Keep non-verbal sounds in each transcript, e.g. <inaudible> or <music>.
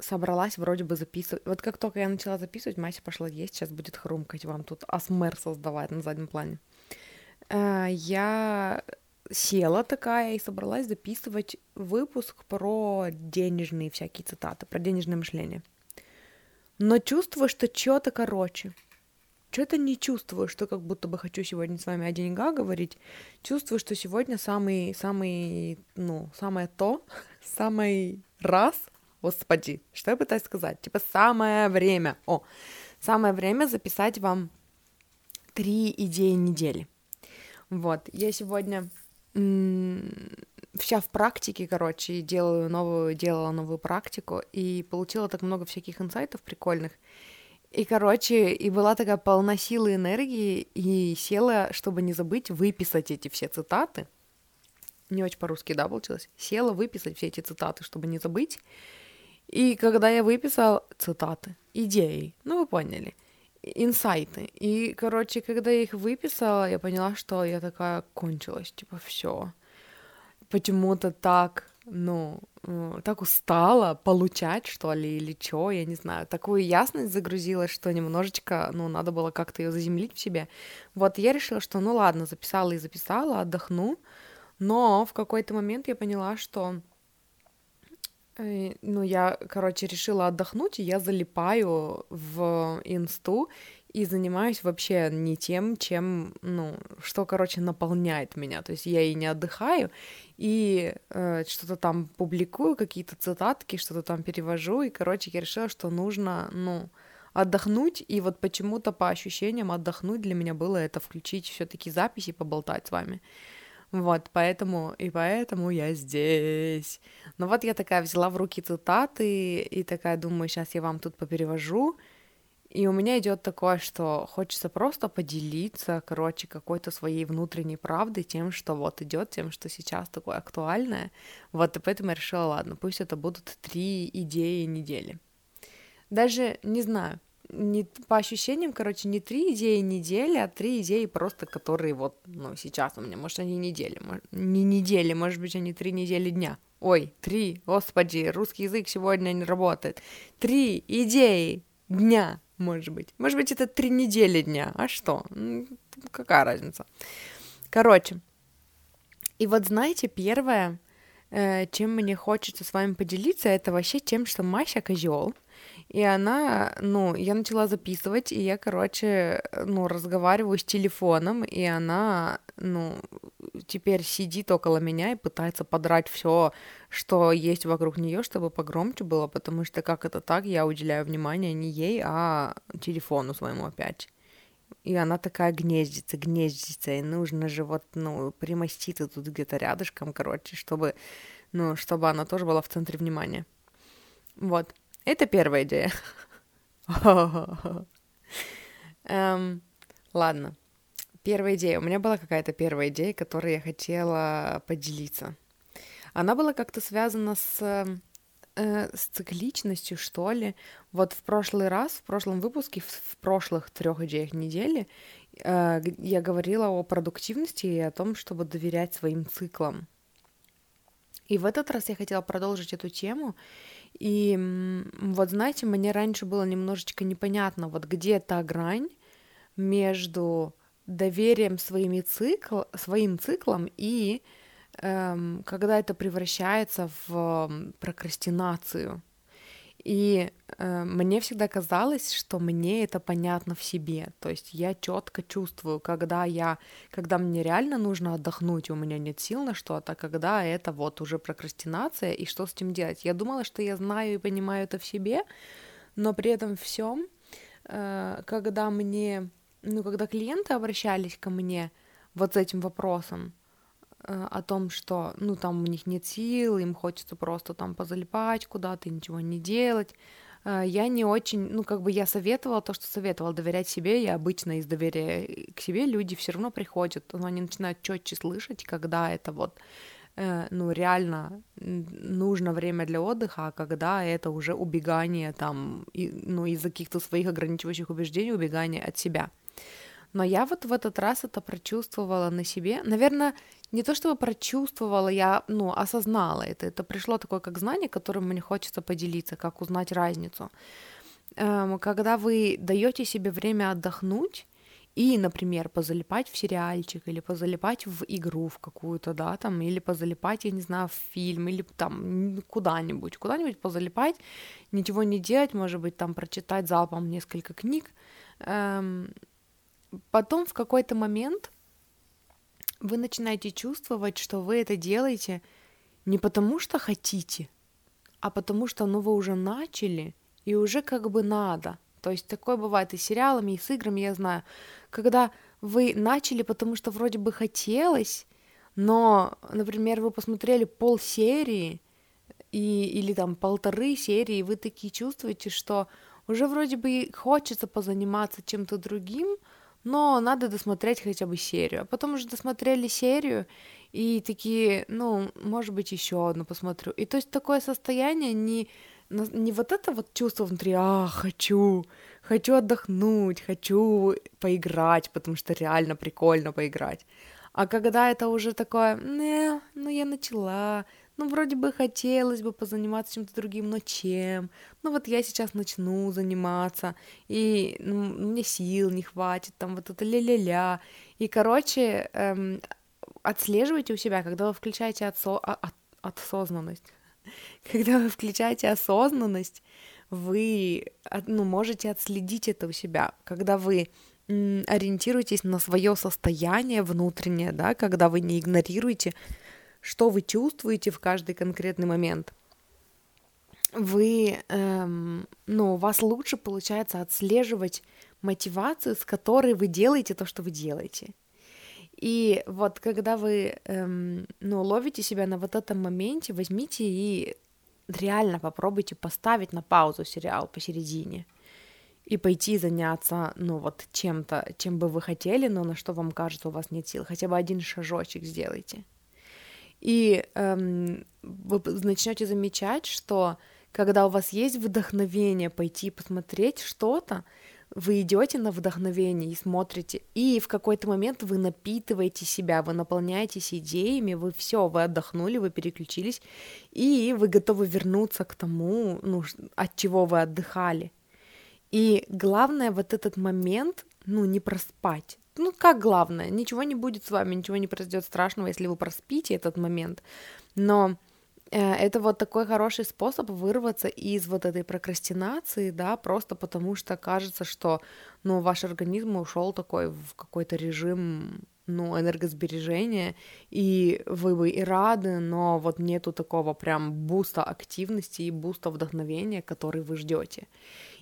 собралась вроде бы записывать. Вот как только я начала записывать, Мася пошла есть, сейчас будет хрумкать вам тут асмер создавать на заднем плане. Э, я села такая и собралась записывать выпуск про денежные всякие цитаты, про денежное мышление. Но чувствую, что что-то короче. Что-то не чувствую, что как будто бы хочу сегодня с вами о деньгах говорить. Чувствую, что сегодня самый, самый, ну, самое то, <laughs> самый раз — Господи, что я пытаюсь сказать? Типа самое время. О, самое время записать вам три идеи недели. Вот, я сегодня вся в практике, короче, делаю новую, делала новую практику и получила так много всяких инсайтов прикольных. И, короче, и была такая полна силы энергии, и села, чтобы не забыть, выписать эти все цитаты. Не очень по-русски, да, получилось? Села выписать все эти цитаты, чтобы не забыть. И когда я выписал цитаты, идеи, ну вы поняли, инсайты. И, короче, когда я их выписала, я поняла, что я такая кончилась, типа, все. Почему-то так, ну, э, так устала получать, что ли, или что, я не знаю. Такую ясность загрузилась, что немножечко, ну, надо было как-то ее заземлить в себе. Вот я решила, что, ну ладно, записала и записала, отдохну. Но в какой-то момент я поняла, что ну, я, короче, решила отдохнуть, и я залипаю в инсту и занимаюсь вообще не тем, чем, ну, что, короче, наполняет меня. То есть я и не отдыхаю, и э, что-то там публикую, какие-то цитатки, что-то там перевожу, и, короче, я решила, что нужно, ну, отдохнуть, и вот почему-то по ощущениям отдохнуть для меня было это включить все таки записи, поболтать с вами. Вот, поэтому, и поэтому я здесь. Ну вот я такая взяла в руки цитаты и такая думаю, сейчас я вам тут поперевожу. И у меня идет такое, что хочется просто поделиться, короче, какой-то своей внутренней правдой, тем, что вот идет, тем, что сейчас такое актуальное. Вот, и поэтому я решила, ладно, пусть это будут три идеи недели. Даже, не знаю, не, по ощущениям, короче, не три идеи недели, а три идеи просто, которые вот, ну, сейчас у меня, может, они недели, может, не недели, может быть, они три недели дня. Ой, три, господи, русский язык сегодня не работает. Три идеи дня, может быть. Может быть, это три недели дня, а что? Какая разница? Короче, и вот знаете, первое, э, чем мне хочется с вами поделиться, это вообще тем, что Мася козел, и она, ну, я начала записывать, и я, короче, ну, разговариваю с телефоном, и она, ну, теперь сидит около меня и пытается подрать все, что есть вокруг нее, чтобы погромче было, потому что как это так, я уделяю внимание не ей, а телефону своему опять. И она такая гнездится, гнездится, и нужно же вот, ну, примоститься тут где-то рядышком, короче, чтобы, ну, чтобы она тоже была в центре внимания. Вот. Это первая идея. Эм, ладно. Первая идея. У меня была какая-то первая идея, которой я хотела поделиться. Она была как-то связана с, э, с цикличностью, что ли. Вот в прошлый раз, в прошлом выпуске, в, в прошлых трех идеях недели, э, я говорила о продуктивности и о том, чтобы доверять своим циклам. И в этот раз я хотела продолжить эту тему и вот знаете, мне раньше было немножечко непонятно, вот где та грань между доверием своими цикл, своим циклом и эм, когда это превращается в прокрастинацию. И э, мне всегда казалось, что мне это понятно в себе. То есть я четко чувствую, когда я, когда мне реально нужно отдохнуть, у меня нет сил на что-то, когда это вот уже прокрастинация, и что с этим делать. Я думала, что я знаю и понимаю это в себе, но при этом всем, э, когда мне, ну, когда клиенты обращались ко мне вот с этим вопросом, о том, что, ну, там у них нет сил, им хочется просто там позалипать куда-то, ничего не делать, э, я не очень, ну, как бы я советовала то, что советовала, доверять себе, я обычно из доверия к себе люди все равно приходят, но они начинают четче слышать, когда это вот э, ну, реально нужно время для отдыха, а когда это уже убегание там, и, ну, из-за каких-то своих ограничивающих убеждений, убегание от себя. Но я вот в этот раз это прочувствовала на себе. Наверное, не то чтобы прочувствовала, я, ну, осознала это. Это пришло такое как знание, которым мне хочется поделиться, как узнать разницу. Эм, когда вы даете себе время отдохнуть, и, например, позалипать в сериальчик, или позалипать в игру в какую-то, да, там, или позалипать, я не знаю, в фильм, или там куда-нибудь, куда-нибудь позалипать, ничего не делать, может быть, там прочитать залпом несколько книг, эм, потом в какой-то момент вы начинаете чувствовать, что вы это делаете не потому, что хотите, а потому что, ну, вы уже начали, и уже как бы надо. То есть такое бывает и с сериалами, и с играми, я знаю. Когда вы начали, потому что вроде бы хотелось, но, например, вы посмотрели пол серии и, или там полторы серии, и вы такие чувствуете, что уже вроде бы хочется позаниматься чем-то другим, но надо досмотреть хотя бы серию. А потом уже досмотрели серию и такие, ну, может быть, еще одну посмотрю. И то есть такое состояние не, не вот это вот чувство внутри, а, хочу, хочу отдохнуть, хочу поиграть, потому что реально прикольно поиграть. А когда это уже такое, не, ну я начала, ну, вроде бы хотелось бы позаниматься чем-то другим, но чем? Ну, вот я сейчас начну заниматься, и ну, мне сил не хватит, там вот это ля-ля-ля. И, короче, эм, отслеживайте у себя, когда вы включаете отсо... от... А, осознанность. <laughs> Когда вы включаете осознанность, вы ну, можете отследить это у себя. Когда вы ориентируетесь на свое состояние внутреннее, да, когда вы не игнорируете что вы чувствуете в каждый конкретный момент, вы, эм, ну, у вас лучше получается отслеживать мотивацию, с которой вы делаете то, что вы делаете. И вот когда вы, эм, ну, ловите себя на вот этом моменте, возьмите и реально попробуйте поставить на паузу сериал посередине и пойти заняться, ну, вот чем-то, чем бы вы хотели, но на что вам кажется, у вас нет сил. Хотя бы один шажочек сделайте. И эм, вы начнете замечать, что когда у вас есть вдохновение пойти посмотреть что-то, вы идете на вдохновение и смотрите, и в какой-то момент вы напитываете себя, вы наполняетесь идеями, вы все, вы отдохнули, вы переключились, и вы готовы вернуться к тому, ну, от чего вы отдыхали. И главное вот этот момент, ну, не проспать ну, как главное, ничего не будет с вами, ничего не произойдет страшного, если вы проспите этот момент. Но э, это вот такой хороший способ вырваться из вот этой прокрастинации, да, просто потому что кажется, что, ну, ваш организм ушел такой в какой-то режим, ну, энергосбережения, и вы бы и рады, но вот нету такого прям буста активности и буста вдохновения, который вы ждете.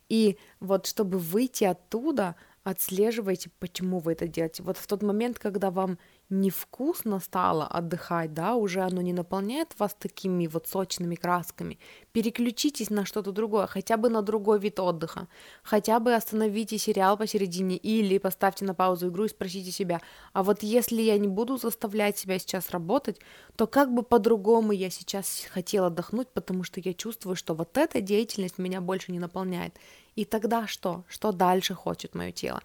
И вот чтобы выйти оттуда, отслеживайте, почему вы это делаете. Вот в тот момент, когда вам невкусно стало отдыхать, да, уже оно не наполняет вас такими вот сочными красками, переключитесь на что-то другое, хотя бы на другой вид отдыха, хотя бы остановите сериал посередине или поставьте на паузу игру и спросите себя, а вот если я не буду заставлять себя сейчас работать, то как бы по-другому я сейчас хотела отдохнуть, потому что я чувствую, что вот эта деятельность меня больше не наполняет. И тогда что? Что дальше хочет мое тело?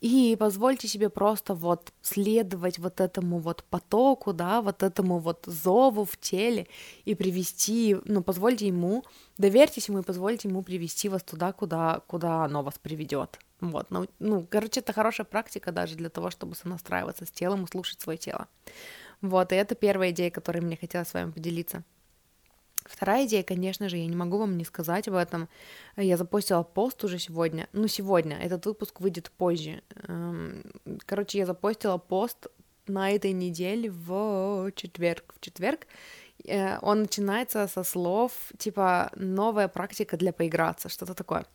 И позвольте себе просто вот следовать вот этому вот потоку, да, вот этому вот зову в теле и привести, ну, позвольте ему, доверьтесь ему и позвольте ему привести вас туда, куда, куда оно вас приведет. Вот, ну, ну, короче, это хорошая практика даже для того, чтобы сонастраиваться с телом и слушать свое тело. Вот, и это первая идея, которой мне хотелось с вами поделиться. Вторая идея, конечно же, я не могу вам не сказать об этом. Я запостила пост уже сегодня. Ну, сегодня. Этот выпуск выйдет позже. Эм, короче, я запостила пост на этой неделе в четверг. В четверг э, он начинается со слов типа «новая практика для поиграться», что-то такое.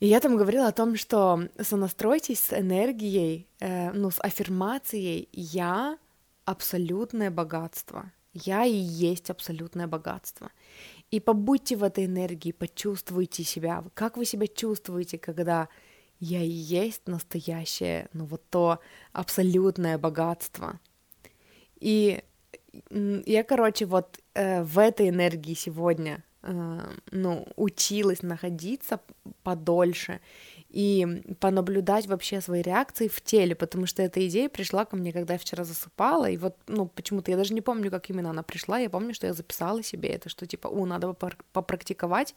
И я там говорила о том, что сонастройтесь с энергией, э, ну, с аффирмацией «я абсолютное богатство». Я и есть абсолютное богатство. И побудьте в этой энергии, почувствуйте себя. Как вы себя чувствуете, когда я и есть настоящее, ну вот то абсолютное богатство. И я, короче, вот э, в этой энергии сегодня, э, ну, училась находиться подольше и понаблюдать вообще свои реакции в теле, потому что эта идея пришла ко мне, когда я вчера засыпала, и вот, ну, почему-то я даже не помню, как именно она пришла, я помню, что я записала себе это, что типа, у, надо попрактиковать,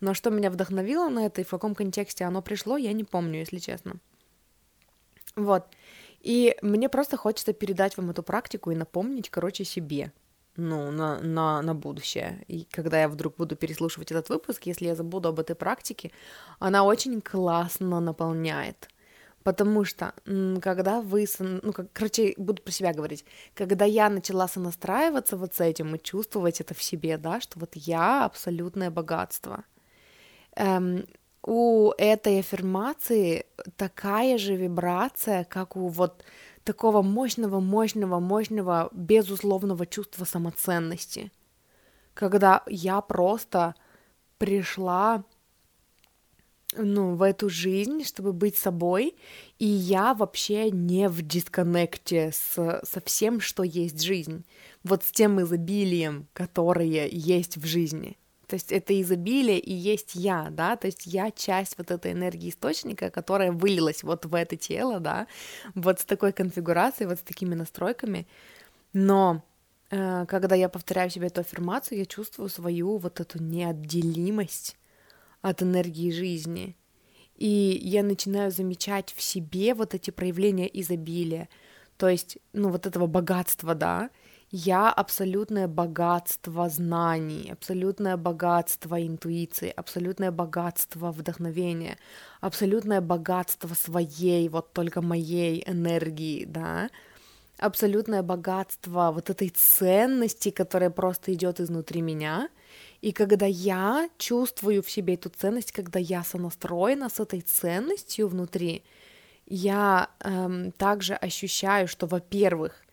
но что меня вдохновило на это и в каком контексте оно пришло, я не помню, если честно. Вот. И мне просто хочется передать вам эту практику и напомнить, короче, себе, ну, на, на, на будущее. И когда я вдруг буду переслушивать этот выпуск, если я забуду об этой практике, она очень классно наполняет. Потому что, когда вы, ну, как, короче, буду про себя говорить, когда я начала сонастраиваться вот с этим и чувствовать это в себе, да, что вот я абсолютное богатство, эм, у этой аффирмации такая же вибрация, как у вот такого мощного, мощного, мощного, безусловного чувства самоценности, когда я просто пришла ну, в эту жизнь, чтобы быть собой, и я вообще не в дисконнекте с, со всем, что есть жизнь, вот с тем изобилием, которое есть в жизни. То есть это изобилие и есть я, да, то есть я часть вот этой энергии источника, которая вылилась вот в это тело, да, вот с такой конфигурацией, вот с такими настройками. Но э, когда я повторяю себе эту аффирмацию, я чувствую свою вот эту неотделимость от энергии жизни. И я начинаю замечать в себе вот эти проявления изобилия, то есть, ну, вот этого богатства, да, я абсолютное богатство знаний, абсолютное богатство интуиции, абсолютное богатство вдохновения, абсолютное богатство своей, вот только моей энергии, да, абсолютное богатство вот этой ценности, которая просто идет изнутри меня. И когда я чувствую в себе эту ценность, когда я сонастроена с этой ценностью внутри, я эм, также ощущаю, что, во-первых,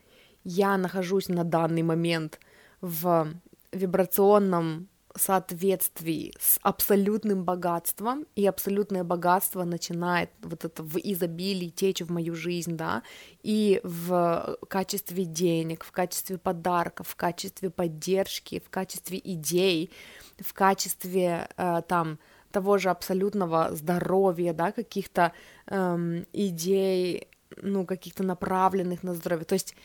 я нахожусь на данный момент в вибрационном соответствии с абсолютным богатством, и абсолютное богатство начинает вот это в изобилии течь в мою жизнь, да, и в качестве денег, в качестве подарков, в качестве поддержки, в качестве идей, в качестве э, там того же абсолютного здоровья, да, каких-то эм, идей, ну, каких-то направленных на здоровье. То есть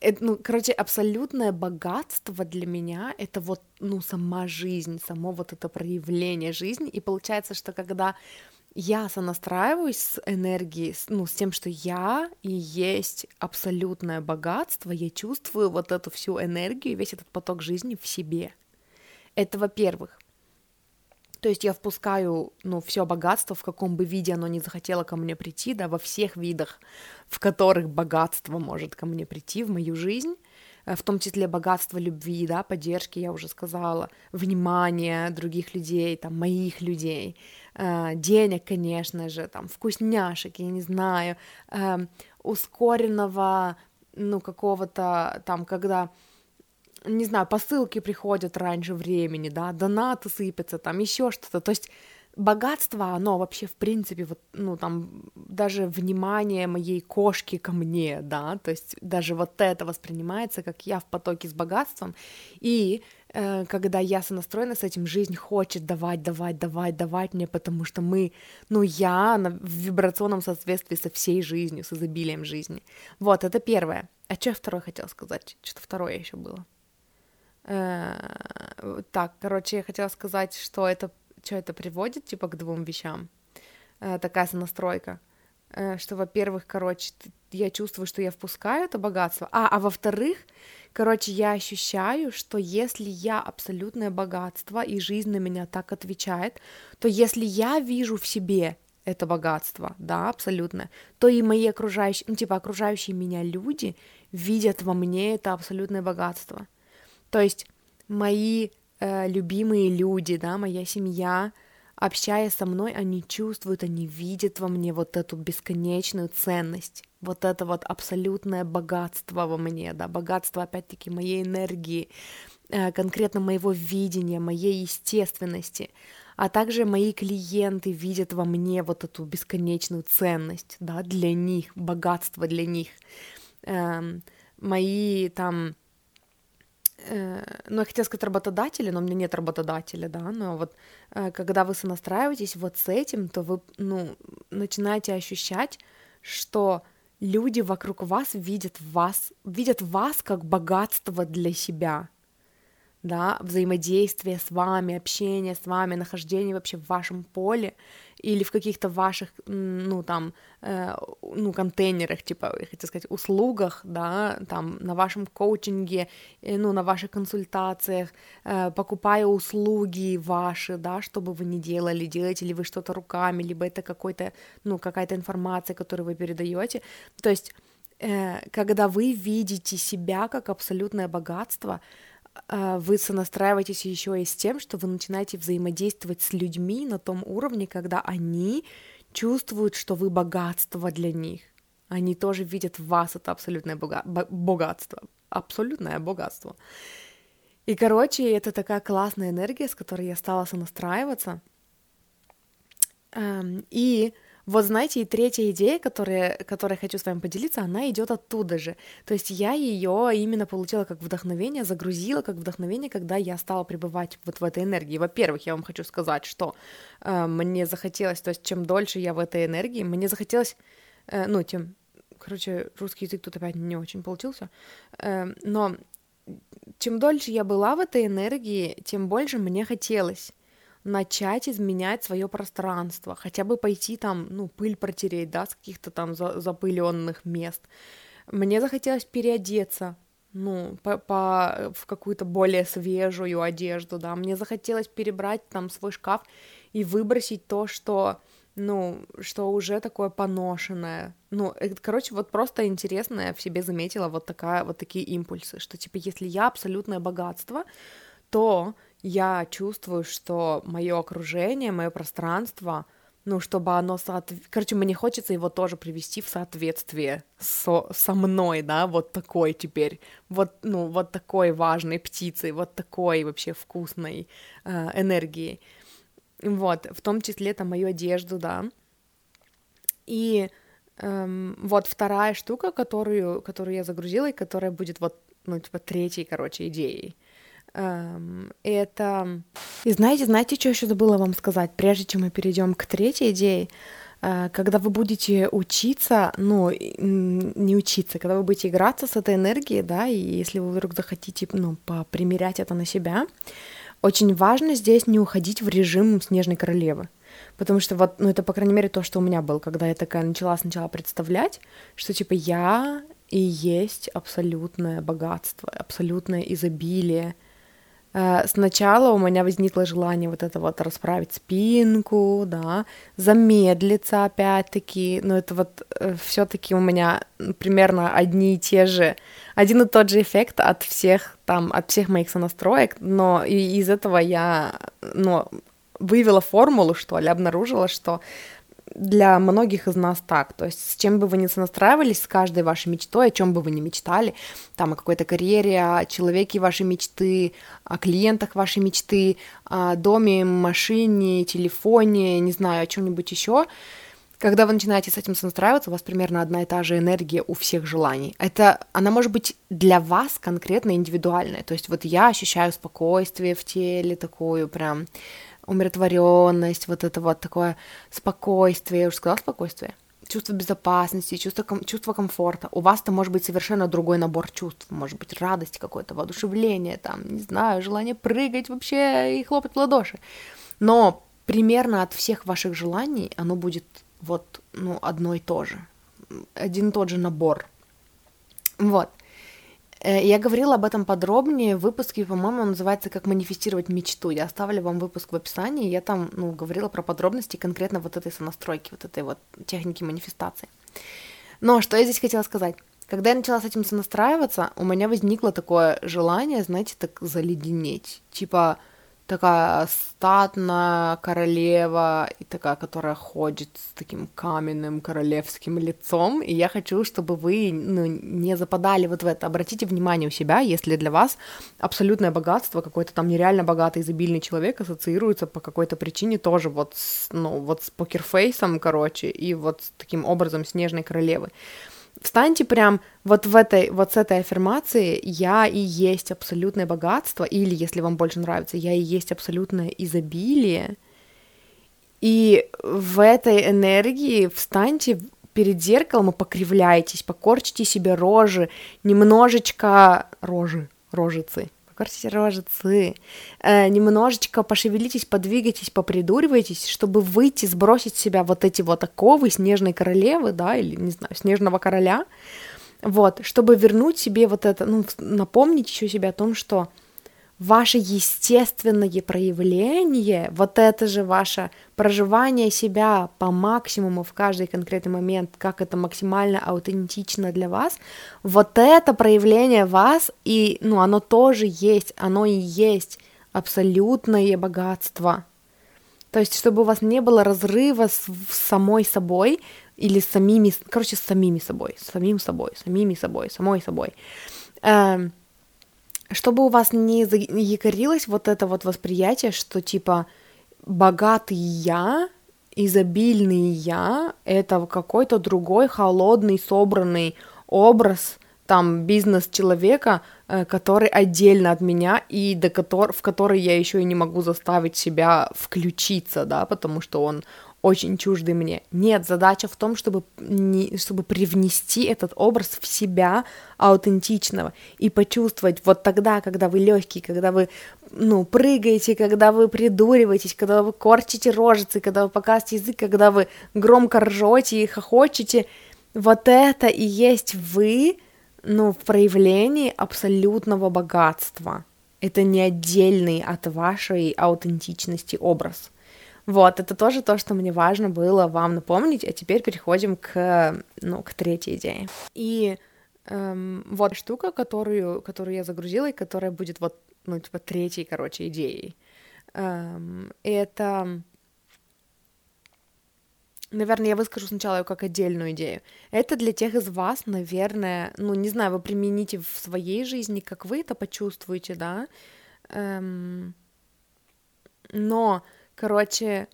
это, ну, короче, абсолютное богатство для меня — это вот, ну, сама жизнь, само вот это проявление жизни, и получается, что когда я сонастраиваюсь с энергией, ну, с тем, что я и есть абсолютное богатство, я чувствую вот эту всю энергию, весь этот поток жизни в себе. Это, во-первых. То есть я впускаю, ну, все богатство, в каком бы виде оно ни захотело ко мне прийти, да, во всех видах, в которых богатство может ко мне прийти в мою жизнь, э, в том числе богатство любви, да, поддержки, я уже сказала, внимания других людей, там, моих людей, э, денег, конечно же, там, вкусняшек, я не знаю, э, ускоренного, ну, какого-то там, когда не знаю, посылки приходят раньше времени, да, донаты сыпятся, там еще что-то, то есть богатство, оно вообще, в принципе, вот, ну, там, даже внимание моей кошки ко мне, да, то есть даже вот это воспринимается, как я в потоке с богатством, и э, когда я сонастроена с этим, жизнь хочет давать, давать, давать, давать мне, потому что мы, ну, я на, в вибрационном соответствии со всей жизнью, с изобилием жизни. Вот, это первое. А что я второе хотела сказать? Что-то второе еще было. Э, так, короче, я хотела сказать, что это, что это приводит, типа, к двум вещам. Э, такая сонастройка. Э, что, во-первых, короче, я чувствую, что я впускаю это богатство. А, а во-вторых, короче, я ощущаю, что если я абсолютное богатство, и жизнь на меня так отвечает, то если я вижу в себе это богатство, да, абсолютно, то и мои окружающие, ну, типа, окружающие меня люди видят во мне это абсолютное богатство. То есть мои э, любимые люди, да, моя семья, общаясь со мной, они чувствуют, они видят во мне вот эту бесконечную ценность. вот это вот абсолютное богатство во мне, да, богатство, опять-таки, моей энергии, э, конкретно моего видения, моей естественности, а также мои клиенты видят во мне вот эту бесконечную ценность, да, для них, богатство для них, эм, мои там ну, я хотела сказать работодатели, но у меня нет работодателя, да, но вот э, когда вы сонастраиваетесь вот с этим, то вы, ну, начинаете ощущать, что люди вокруг вас видят вас, видят вас как богатство для себя, да, взаимодействие с вами, общение с вами, нахождение вообще в вашем поле или в каких-то ваших, ну, там, э, ну, контейнерах, типа, я хотела сказать, услугах, да, там, на вашем коучинге, э, ну, на ваших консультациях, э, покупая услуги ваши, да, что бы вы ни делали, делаете ли вы что-то руками, либо это какой-то, ну, какая-то информация, которую вы передаете, то есть, э, когда вы видите себя как абсолютное богатство, вы сонастраиваетесь еще и с тем, что вы начинаете взаимодействовать с людьми на том уровне, когда они чувствуют, что вы богатство для них. Они тоже видят в вас это абсолютное бога- богатство. Абсолютное богатство. И, короче, это такая классная энергия, с которой я стала сонастраиваться. Эм, и вот знаете, и третья идея, которая, которой хочу с вами поделиться, она идет оттуда же. То есть я ее именно получила как вдохновение, загрузила как вдохновение, когда я стала пребывать вот в этой энергии. Во-первых, я вам хочу сказать, что э, мне захотелось, то есть чем дольше я в этой энергии, мне захотелось, э, ну, тем, короче, русский язык тут опять не очень получился, э, но чем дольше я была в этой энергии, тем больше мне хотелось начать изменять свое пространство, хотя бы пойти там, ну, пыль протереть, да, с каких-то там за запыленных мест. Мне захотелось переодеться, ну, по, по, в какую-то более свежую одежду, да, мне захотелось перебрать там свой шкаф и выбросить то, что, ну, что уже такое поношенное. Ну, это, короче, вот просто интересно, я в себе заметила вот такая, вот такие импульсы, что, типа, если я абсолютное богатство, то я чувствую, что мое окружение, мое пространство, ну, чтобы оно соответствовало... Короче, мне хочется его тоже привести в соответствие со, со мной, да, вот такой теперь, вот, ну, вот такой важной птицей, вот такой вообще вкусной э, энергией. Вот, в том числе это мою одежду, да. И эм, вот вторая штука, которую, которую я загрузила, и которая будет вот, ну, типа, третьей, короче, идеей — это... И знаете, знаете, что еще забыла вам сказать, прежде чем мы перейдем к третьей идее? Э, когда вы будете учиться, ну, не учиться, когда вы будете играться с этой энергией, да, и если вы вдруг захотите, ну, попримерять это на себя, очень важно здесь не уходить в режим снежной королевы. Потому что вот, ну, это, по крайней мере, то, что у меня было, когда я такая начала сначала представлять, что, типа, я и есть абсолютное богатство, абсолютное изобилие — сначала у меня возникло желание вот это вот расправить спинку, да, замедлиться опять-таки, но это вот э, все-таки у меня примерно одни и те же, один и тот же эффект от всех там, от всех моих сонастроек, но из этого я, ну, вывела формулу, что ли, обнаружила, что для многих из нас так. То есть с чем бы вы ни сонастраивались, с каждой вашей мечтой, о чем бы вы ни мечтали, там о какой-то карьере, о человеке вашей мечты, о клиентах вашей мечты, о доме, машине, телефоне, не знаю, о чем-нибудь еще, когда вы начинаете с этим сонастраиваться, у вас примерно одна и та же энергия у всех желаний. Это, она может быть для вас конкретно индивидуальная. То есть вот я ощущаю спокойствие в теле, такую прям умиротворенность, вот это вот такое спокойствие, я уже сказала спокойствие, чувство безопасности, чувство, ком- чувство комфорта. У вас-то может быть совершенно другой набор чувств. Может быть радость какое-то, воодушевление, там, не знаю, желание прыгать вообще и хлопать в ладоши. Но примерно от всех ваших желаний оно будет вот, ну, одно и то же. Один и тот же набор. Вот. Э, я говорила об этом подробнее в выпуске, по-моему, он называется «Как манифестировать мечту». Я оставлю вам выпуск в описании, я там ну, говорила про подробности конкретно вот этой сонастройки, вот этой вот техники манифестации. Но что я здесь хотела сказать? Когда я начала с этим сонастраиваться, у меня возникло такое желание, знаете, так заледенеть. Типа, такая статная королева, и такая, которая ходит с таким каменным королевским лицом, и я хочу, чтобы вы ну, не западали вот в это. Обратите внимание у себя, если для вас абсолютное богатство, какой-то там нереально богатый, изобильный человек ассоциируется по какой-то причине тоже вот с, ну, вот с покерфейсом, короче, и вот с таким образом снежной королевы встаньте прям вот в этой, вот с этой аффирмации «я и есть абсолютное богатство», или, если вам больше нравится, «я и есть абсолютное изобилие», и в этой энергии встаньте перед зеркалом и покривляйтесь, покорчите себе рожи, немножечко рожи, рожицы, покорчите рожицы, э, немножечко пошевелитесь, подвигайтесь, попридуривайтесь, чтобы выйти, сбросить себя вот эти вот оковы снежной королевы, да, или, не знаю, снежного короля, вот, чтобы вернуть себе вот это, ну, напомнить еще себе о том, что ваше естественное проявление, вот это же ваше проживание себя по максимуму в каждый конкретный момент, как это максимально аутентично для вас, вот это проявление вас, и, ну, оно тоже есть, оно и есть абсолютное богатство. То есть, чтобы у вас не было разрыва с, с самой собой или с самими, короче, с самими собой, с самим собой, самими собой, самой собой. Эм, чтобы у вас не якорилось вот это вот восприятие, что типа богатый я, изобильный я, это какой-то другой холодный, собранный образ там бизнес человека, э, который отдельно от меня и до котор в который я еще и не могу заставить себя включиться, да, потому что он очень чужды мне. Нет, задача в том, чтобы, не, чтобы привнести этот образ в себя аутентичного и почувствовать вот тогда, когда вы легкий, когда вы ну, прыгаете, когда вы придуриваетесь, когда вы корчите рожицы, когда вы показываете язык, когда вы громко ржете и хохочете, вот это и есть вы, ну, в проявлении абсолютного богатства. Это не отдельный от вашей аутентичности образ. Вот, это тоже то, что мне важно было вам напомнить, а теперь переходим к, ну, к третьей идее. И эм, вот штука, которую, которую я загрузила, и которая будет вот, ну, типа, третьей, короче, идеей. Эм, это Наверное, я выскажу сначала ее как отдельную идею. Это для тех из вас, наверное, ну, не знаю, вы примените в своей жизни, как вы это почувствуете, да, эм, но Короче,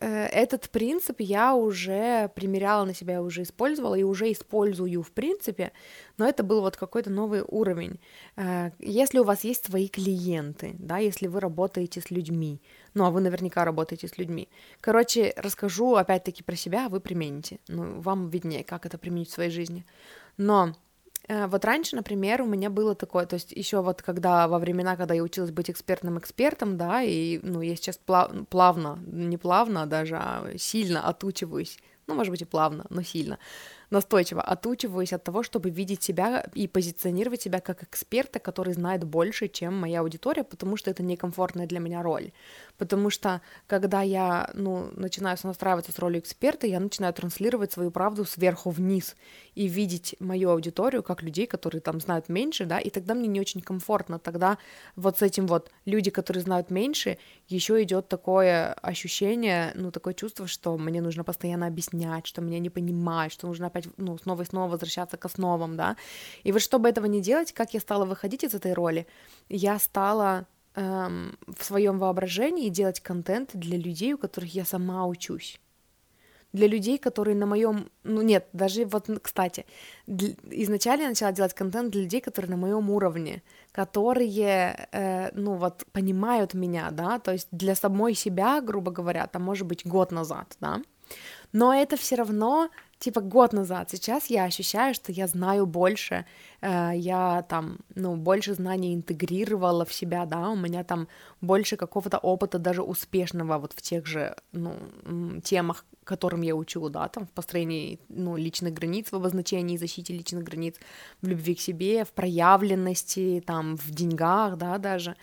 э, этот принцип я уже примеряла на себя, уже использовала и уже использую в принципе, но это был вот какой-то новый уровень. Э, если у вас есть свои клиенты, да, если вы работаете с людьми, ну, а вы наверняка работаете с людьми. Короче, расскажу опять-таки про себя, а вы примените. Ну, вам виднее, как это применить в своей жизни. Но вот раньше, например, у меня было такое, то есть еще вот когда во времена, когда я училась быть экспертным экспертом, да, и, ну, я сейчас плав, плавно, не плавно даже, а сильно отучиваюсь, ну, может быть, и плавно, но сильно, настойчиво отучиваюсь от того, чтобы видеть себя и позиционировать себя как эксперта, который знает больше, чем моя аудитория, потому что это некомфортная для меня роль. Потому что, когда я, ну, начинаю настраиваться с ролью эксперта, я начинаю транслировать свою правду сверху вниз и видеть мою аудиторию как людей, которые там знают меньше, да, и тогда мне не очень комфортно. Тогда вот с этим вот люди, которые знают меньше, еще идет такое ощущение, ну, такое чувство, что мне нужно постоянно объяснять, что меня не понимают, что нужно опять, ну, снова и снова возвращаться к основам, да. И вот чтобы этого не делать, как я стала выходить из этой роли, я стала эм, в своем воображении делать контент для людей, у которых я сама учусь. Для людей, которые на моем, ну нет, даже вот, кстати, для... изначально я начала делать контент для людей, которые на моем уровне, которые, э, ну вот, понимают меня, да, то есть для самой себя, грубо говоря, там, может быть, год назад, да, но это все равно типа год назад. Сейчас я ощущаю, что я знаю больше, э, я там, ну, больше знаний интегрировала в себя, да, у меня там больше какого-то опыта даже успешного вот в тех же, ну, темах, которым я учу, да, там в построении, ну, личных границ, в обозначении защите личных границ, в любви к себе, в проявленности, там, в деньгах, да, даже.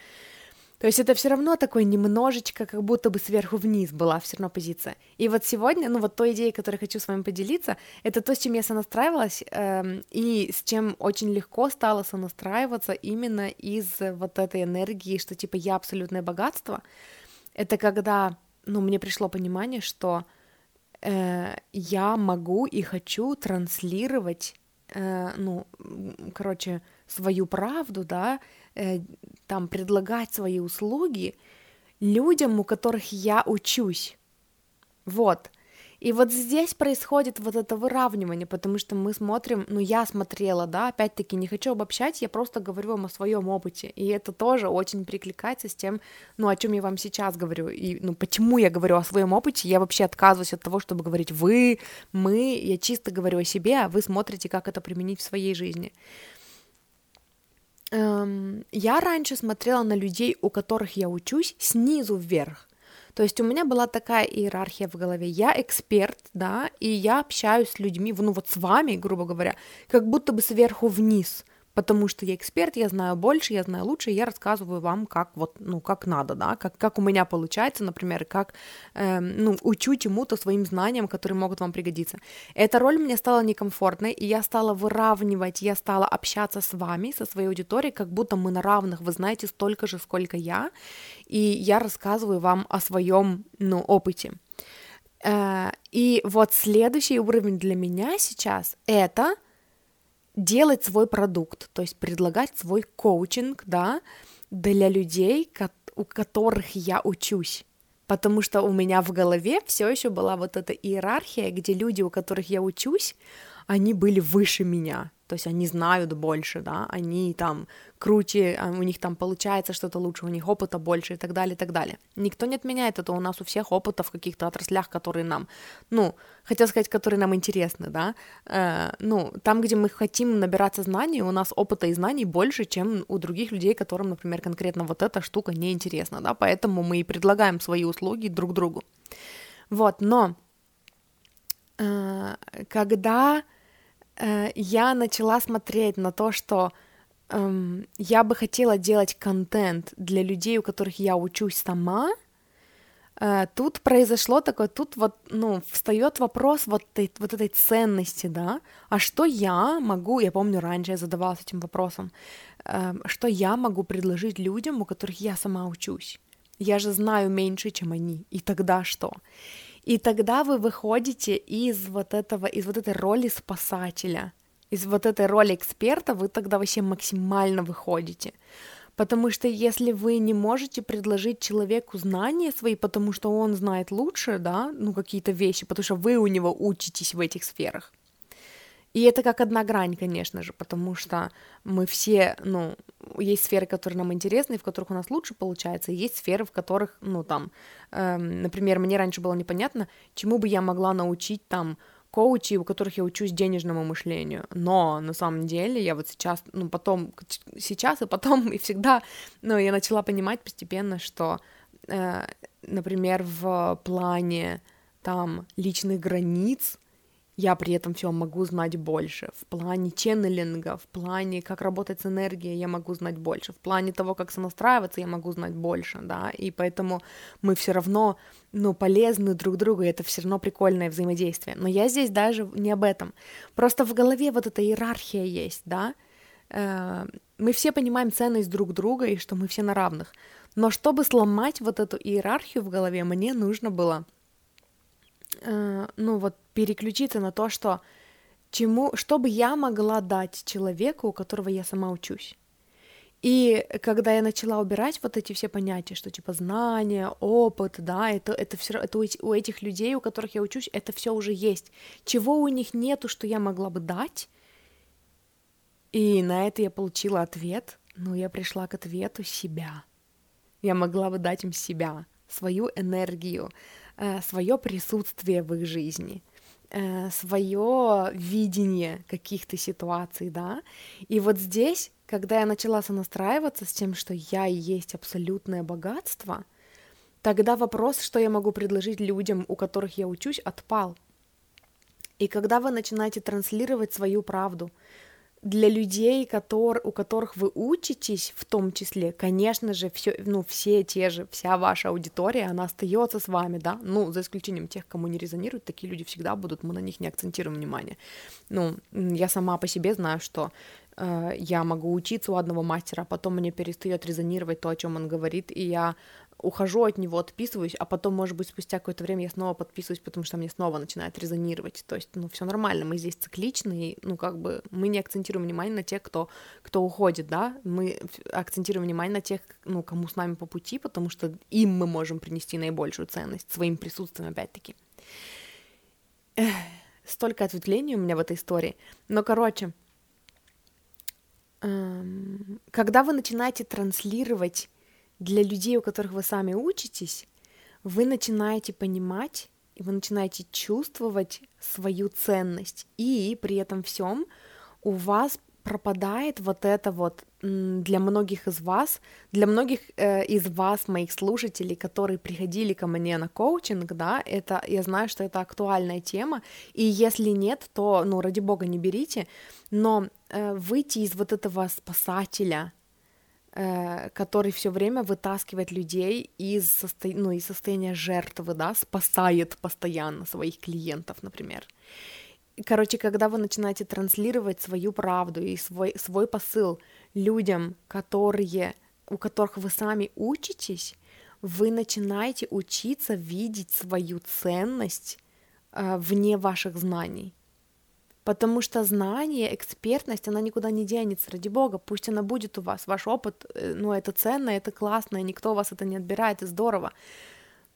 То есть это все равно такой немножечко, как будто бы сверху вниз была все равно позиция. И вот сегодня, ну вот той идеей, которой хочу с вами поделиться, это то, с чем я сонастраивалась, эм, и с чем очень легко стало сонастраиваться именно из вот этой энергии, что типа я абсолютное богатство. Это когда, ну, мне пришло понимание, что э, я могу и хочу транслировать, э, ну, короче, свою правду, да, Э, там предлагать свои услуги людям, у которых я учусь. Вот. И вот здесь происходит вот это выравнивание, потому что мы смотрим, ну я смотрела, да, опять-таки не хочу обобщать, я просто говорю вам о своем опыте, и это тоже очень прикликается с тем, ну о чем я вам сейчас говорю, и ну почему я говорю о своем опыте, я вообще отказываюсь от того, чтобы говорить вы, мы, я чисто говорю о себе, а вы смотрите, как это применить в своей жизни. Эм, я раньше смотрела на людей, у которых я учусь, снизу вверх. То есть у меня была такая иерархия в голове. Я эксперт, да, и я общаюсь с людьми, ну вот с вами, грубо говоря, как будто бы сверху вниз потому что я эксперт, я знаю больше, я знаю лучше, я рассказываю вам, как вот, ну, как надо, да, как, как у меня получается, например, как, э, ну, учу чему-то своим знаниям, которые могут вам пригодиться. Эта роль мне стала некомфортной, и я стала выравнивать, я стала общаться с вами, со своей аудиторией, как будто мы на равных, вы знаете столько же, сколько я, и я рассказываю вам о своем, ну, опыте. Э, и вот следующий уровень для меня сейчас это делать свой продукт, то есть предлагать свой коучинг, да, для людей, у которых я учусь. Потому что у меня в голове все еще была вот эта иерархия, где люди, у которых я учусь, они были выше меня то есть они знают больше, да, они там круче, а у них там получается что-то лучше, у них опыта больше и так далее, и так далее. Никто не отменяет это, у нас у всех опыта в каких-то отраслях, которые нам, ну, хотел сказать, которые нам интересны, да, э, ну, там, где мы хотим набираться знаний, у нас опыта и знаний больше, чем у других людей, которым, например, конкретно вот эта штука не интересна, да, поэтому мы и предлагаем свои услуги друг другу. Вот, но э, когда я начала смотреть на то, что эм, я бы хотела делать контент для людей, у которых я учусь сама, э, тут произошло такое, тут вот, ну, встает вопрос вот, этой, вот этой ценности, да, а что я могу, я помню, раньше я задавалась этим вопросом, э, что я могу предложить людям, у которых я сама учусь? Я же знаю меньше, чем они, и тогда что? И тогда вы выходите из вот этого, из вот этой роли спасателя, из вот этой роли эксперта, вы тогда вообще максимально выходите. Потому что если вы не можете предложить человеку знания свои, потому что он знает лучше, да, ну какие-то вещи, потому что вы у него учитесь в этих сферах, и это как одна грань, конечно же, потому что мы все, ну, есть сферы, которые нам интересны, в которых у нас лучше получается, и есть сферы, в которых, ну, там, эм, например, мне раньше было непонятно, чему бы я могла научить там коучей, у которых я учусь денежному мышлению. Но на самом деле я вот сейчас, ну, потом, сейчас и потом, <laughs> и всегда, ну, я начала понимать постепенно, что, э, например, в плане там личных границ, я при этом все могу знать больше. В плане ченнелинга, в плане, как работать с энергией, я могу знать больше. В плане того, как сонастраиваться, я могу знать больше, да, и поэтому мы все равно, ну, полезны друг другу, и это все равно прикольное взаимодействие. Но я здесь даже не об этом. Просто в голове вот эта иерархия есть, да, э, мы все понимаем ценность друг друга и что мы все на равных. Но чтобы сломать вот эту иерархию в голове, мне нужно было Э, ну вот переключиться на то, что чему, что бы я могла дать человеку, у которого я сама учусь. И когда я начала убирать вот эти все понятия, что типа знания, опыт, да, это, это все это у этих людей, у которых я учусь, это все уже есть. Чего у них нету, что я могла бы дать? И на это я получила ответ. Ну, я пришла к ответу себя. Я могла бы дать им себя, свою энергию, Э, свое присутствие в их жизни, э, свое видение каких-то ситуаций, да. И вот здесь, когда я начала сонастраиваться с тем, что я и есть абсолютное богатство, тогда вопрос, что я могу предложить людям, у которых я учусь, отпал. И когда вы начинаете транслировать свою правду, для людей, который, у которых вы учитесь, в том числе, конечно же, все, ну, все те же, вся ваша аудитория, она остается с вами, да, ну, за исключением тех, кому не резонирует, такие люди всегда будут, мы на них не акцентируем внимание. Ну, я сама по себе знаю, что э, я могу учиться у одного мастера, а потом мне перестает резонировать то, о чем он говорит, и я ухожу от него, отписываюсь, а потом, может быть, спустя какое-то время я снова подписываюсь, потому что мне снова начинает резонировать. То есть, ну, все нормально, мы здесь цикличны, и, ну, как бы мы не акцентируем внимание на тех, кто, кто уходит, да, мы акцентируем внимание на тех, ну, кому с нами по пути, потому что им мы можем принести наибольшую ценность, своим присутствием, опять-таки. Столько ответвлений у меня в этой истории. Но, короче, эм, когда вы начинаете транслировать для людей, у которых вы сами учитесь, вы начинаете понимать и вы начинаете чувствовать свою ценность, и при этом всем у вас пропадает вот это вот для многих из вас, для многих э, из вас, моих слушателей, которые приходили ко мне на коучинг, да, это, я знаю, что это актуальная тема, и если нет, то, ну, ради бога, не берите, но э, выйти из вот этого спасателя, который все время вытаскивает людей из, состо... ну, из состояния жертвы, да, спасает постоянно своих клиентов, например. Короче, когда вы начинаете транслировать свою правду и свой, свой посыл людям, которые, у которых вы сами учитесь, вы начинаете учиться видеть свою ценность э, вне ваших знаний. Потому что знание, экспертность, она никуда не денется, ради бога, пусть она будет у вас, ваш опыт, э, ну, это ценно, это классно, и никто вас это не отбирает, и здорово.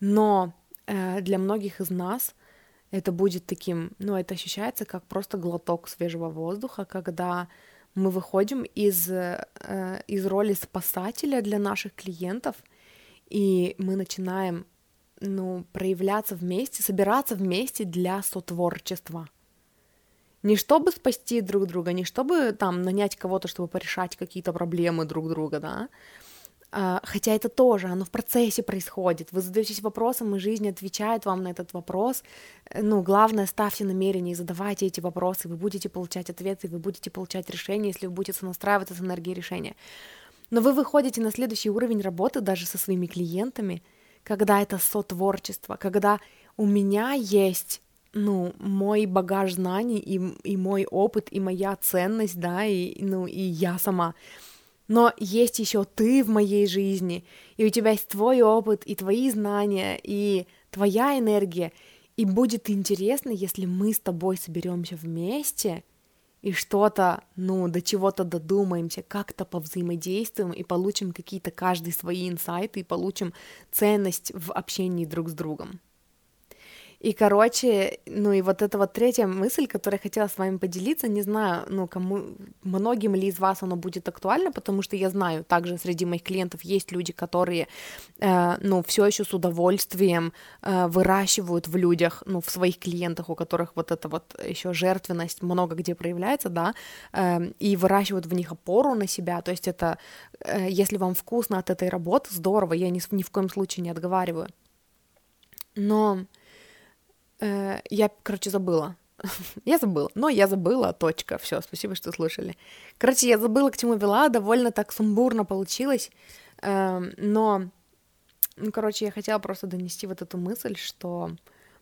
Но э, для многих из нас это будет таким, ну, это ощущается как просто глоток свежего воздуха, когда мы выходим из, э, из роли спасателя для наших клиентов, и мы начинаем, ну, проявляться вместе, собираться вместе для сотворчества — не чтобы спасти друг друга, не чтобы там нанять кого-то, чтобы порешать какие-то проблемы друг друга, да, а, хотя это тоже, оно в процессе происходит, вы задаетесь вопросом, и жизнь отвечает вам на этот вопрос, ну, главное, ставьте намерения и задавайте эти вопросы, вы будете получать ответы, вы будете получать решения, если вы будете сонастраиваться с энергией решения. Но вы выходите на следующий уровень работы даже со своими клиентами, когда это сотворчество, когда у меня есть ну, мой багаж знаний и, и мой опыт, и моя ценность, да, и, ну, и я сама. Но есть еще ты в моей жизни, и у тебя есть твой опыт, и твои знания, и твоя энергия. И будет интересно, если мы с тобой соберемся вместе и что-то, ну, до чего-то додумаемся, как-то повзаимодействуем и получим какие-то каждый свои инсайты и получим ценность в общении друг с другом. И, короче, ну и вот эта вот третья мысль, которую я хотела с вами поделиться, не знаю, ну, кому, многим ли из вас оно будет актуально, потому что я знаю, также среди моих клиентов есть люди, которые, э, ну, все еще с удовольствием э, выращивают в людях, ну, в своих клиентах, у которых вот эта вот еще жертвенность много где проявляется, да, э, и выращивают в них опору на себя, то есть это, э, если вам вкусно от этой работы, здорово, я ни, ни в коем случае не отговариваю. Но я, короче, забыла. <laughs> я забыла. Но я забыла, точка. Все, спасибо, что слушали. Короче, я забыла, к чему вела, довольно так сумбурно получилось. Э, но, ну, короче, я хотела просто донести вот эту мысль, что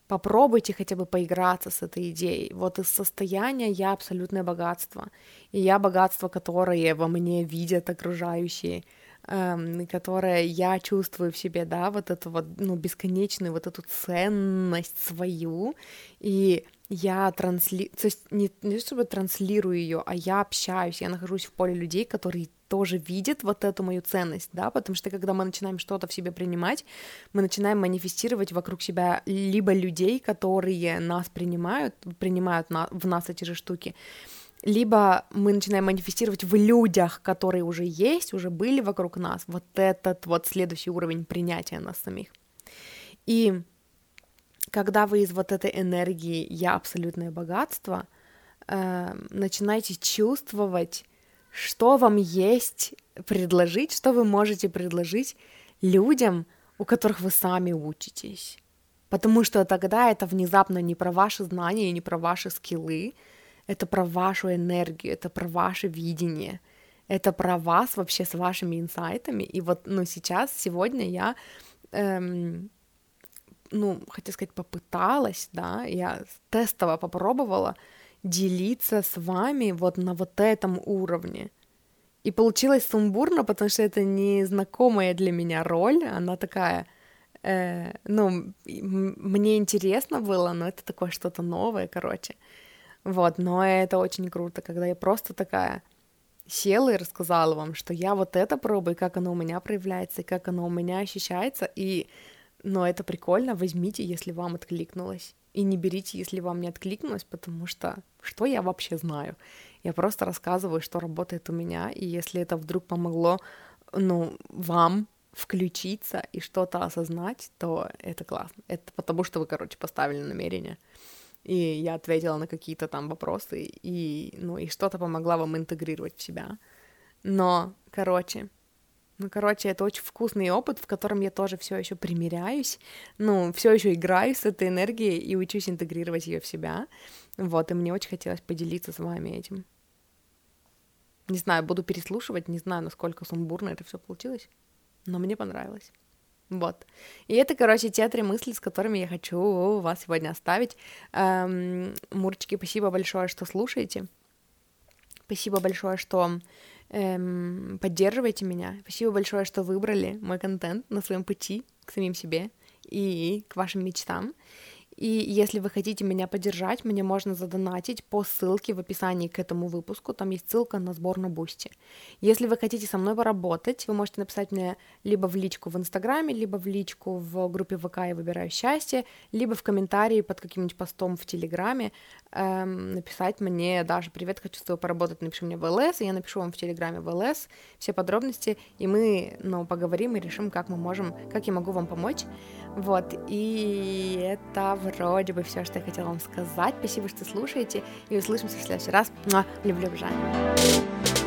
попробуйте хотя бы поиграться с этой идеей. Вот из состояния я абсолютное богатство. И я богатство, которое во мне видят окружающие эм, которое я чувствую в себе, да, вот эту вот, ну, бесконечную вот эту ценность свою, и я трансли... То есть не, не чтобы транслирую ее, а я общаюсь, я нахожусь в поле людей, которые тоже видят вот эту мою ценность, да, потому что когда мы начинаем что-то в себе принимать, мы начинаем манифестировать вокруг себя либо людей, которые нас принимают, принимают на, в нас эти же штуки, либо мы начинаем манифестировать в людях, которые уже есть, уже были вокруг нас, вот этот вот следующий уровень принятия нас самих. И когда вы из вот этой энергии «я абсолютное богатство», э, начинаете чувствовать, что вам есть предложить, что вы можете предложить людям, у которых вы сами учитесь. Потому что тогда это внезапно не про ваши знания, не про ваши скиллы, это про вашу энергию, это про ваше видение, это про вас вообще с вашими инсайтами. И вот, ну, сейчас, сегодня я, эм, ну, хотя сказать, попыталась, да, я тестово попробовала делиться с вами вот на вот этом уровне. И получилось сумбурно, потому что это незнакомая для меня роль, она такая, э, ну, мне интересно было, но это такое что-то новое, короче. Вот, но это очень круто, когда я просто такая села и рассказала вам, что я вот это пробую, как оно у меня проявляется, и как оно у меня ощущается, и, ну, это прикольно, возьмите, если вам откликнулось, и не берите, если вам не откликнулось, потому что что я вообще знаю? Я просто рассказываю, что работает у меня, и если это вдруг помогло, ну, вам включиться и что-то осознать, то это классно. Это потому, что вы, короче, поставили намерение. И я ответила на какие-то там вопросы, и, ну, и что-то помогла вам интегрировать в себя. Но, короче, ну, короче, это очень вкусный опыт, в котором я тоже все еще примеряюсь, ну, все еще играю с этой энергией и учусь интегрировать ее в себя. Вот, и мне очень хотелось поделиться с вами этим. Не знаю, буду переслушивать, не знаю, насколько сумбурно это все получилось, но мне понравилось. Вот. И это, короче, те три мысли, с которыми я хочу вас сегодня оставить. Эм, Мурчики, спасибо большое, что слушаете. Спасибо большое, что эм, поддерживаете меня. Спасибо большое, что выбрали мой контент на своем пути к самим себе и к вашим мечтам. И если вы хотите меня поддержать, мне можно задонатить по ссылке в описании к этому выпуску. Там есть ссылка на сбор на Boosty. Если вы хотите со мной поработать, вы можете написать мне либо в личку в Инстаграме, либо в личку в группе ВК «Я выбираю счастье», либо в комментарии под каким-нибудь постом в Телеграме эм, написать мне даже «Привет, хочу с тобой поработать», напиши мне в ЛС, и я напишу вам в Телеграме в ЛС все подробности, и мы ну, поговорим и решим, как мы можем, как я могу вам помочь. Вот, и это вроде бы все, что я хотела вам сказать. Спасибо, что слушаете, и услышимся в следующий раз. Люблю, обожаю.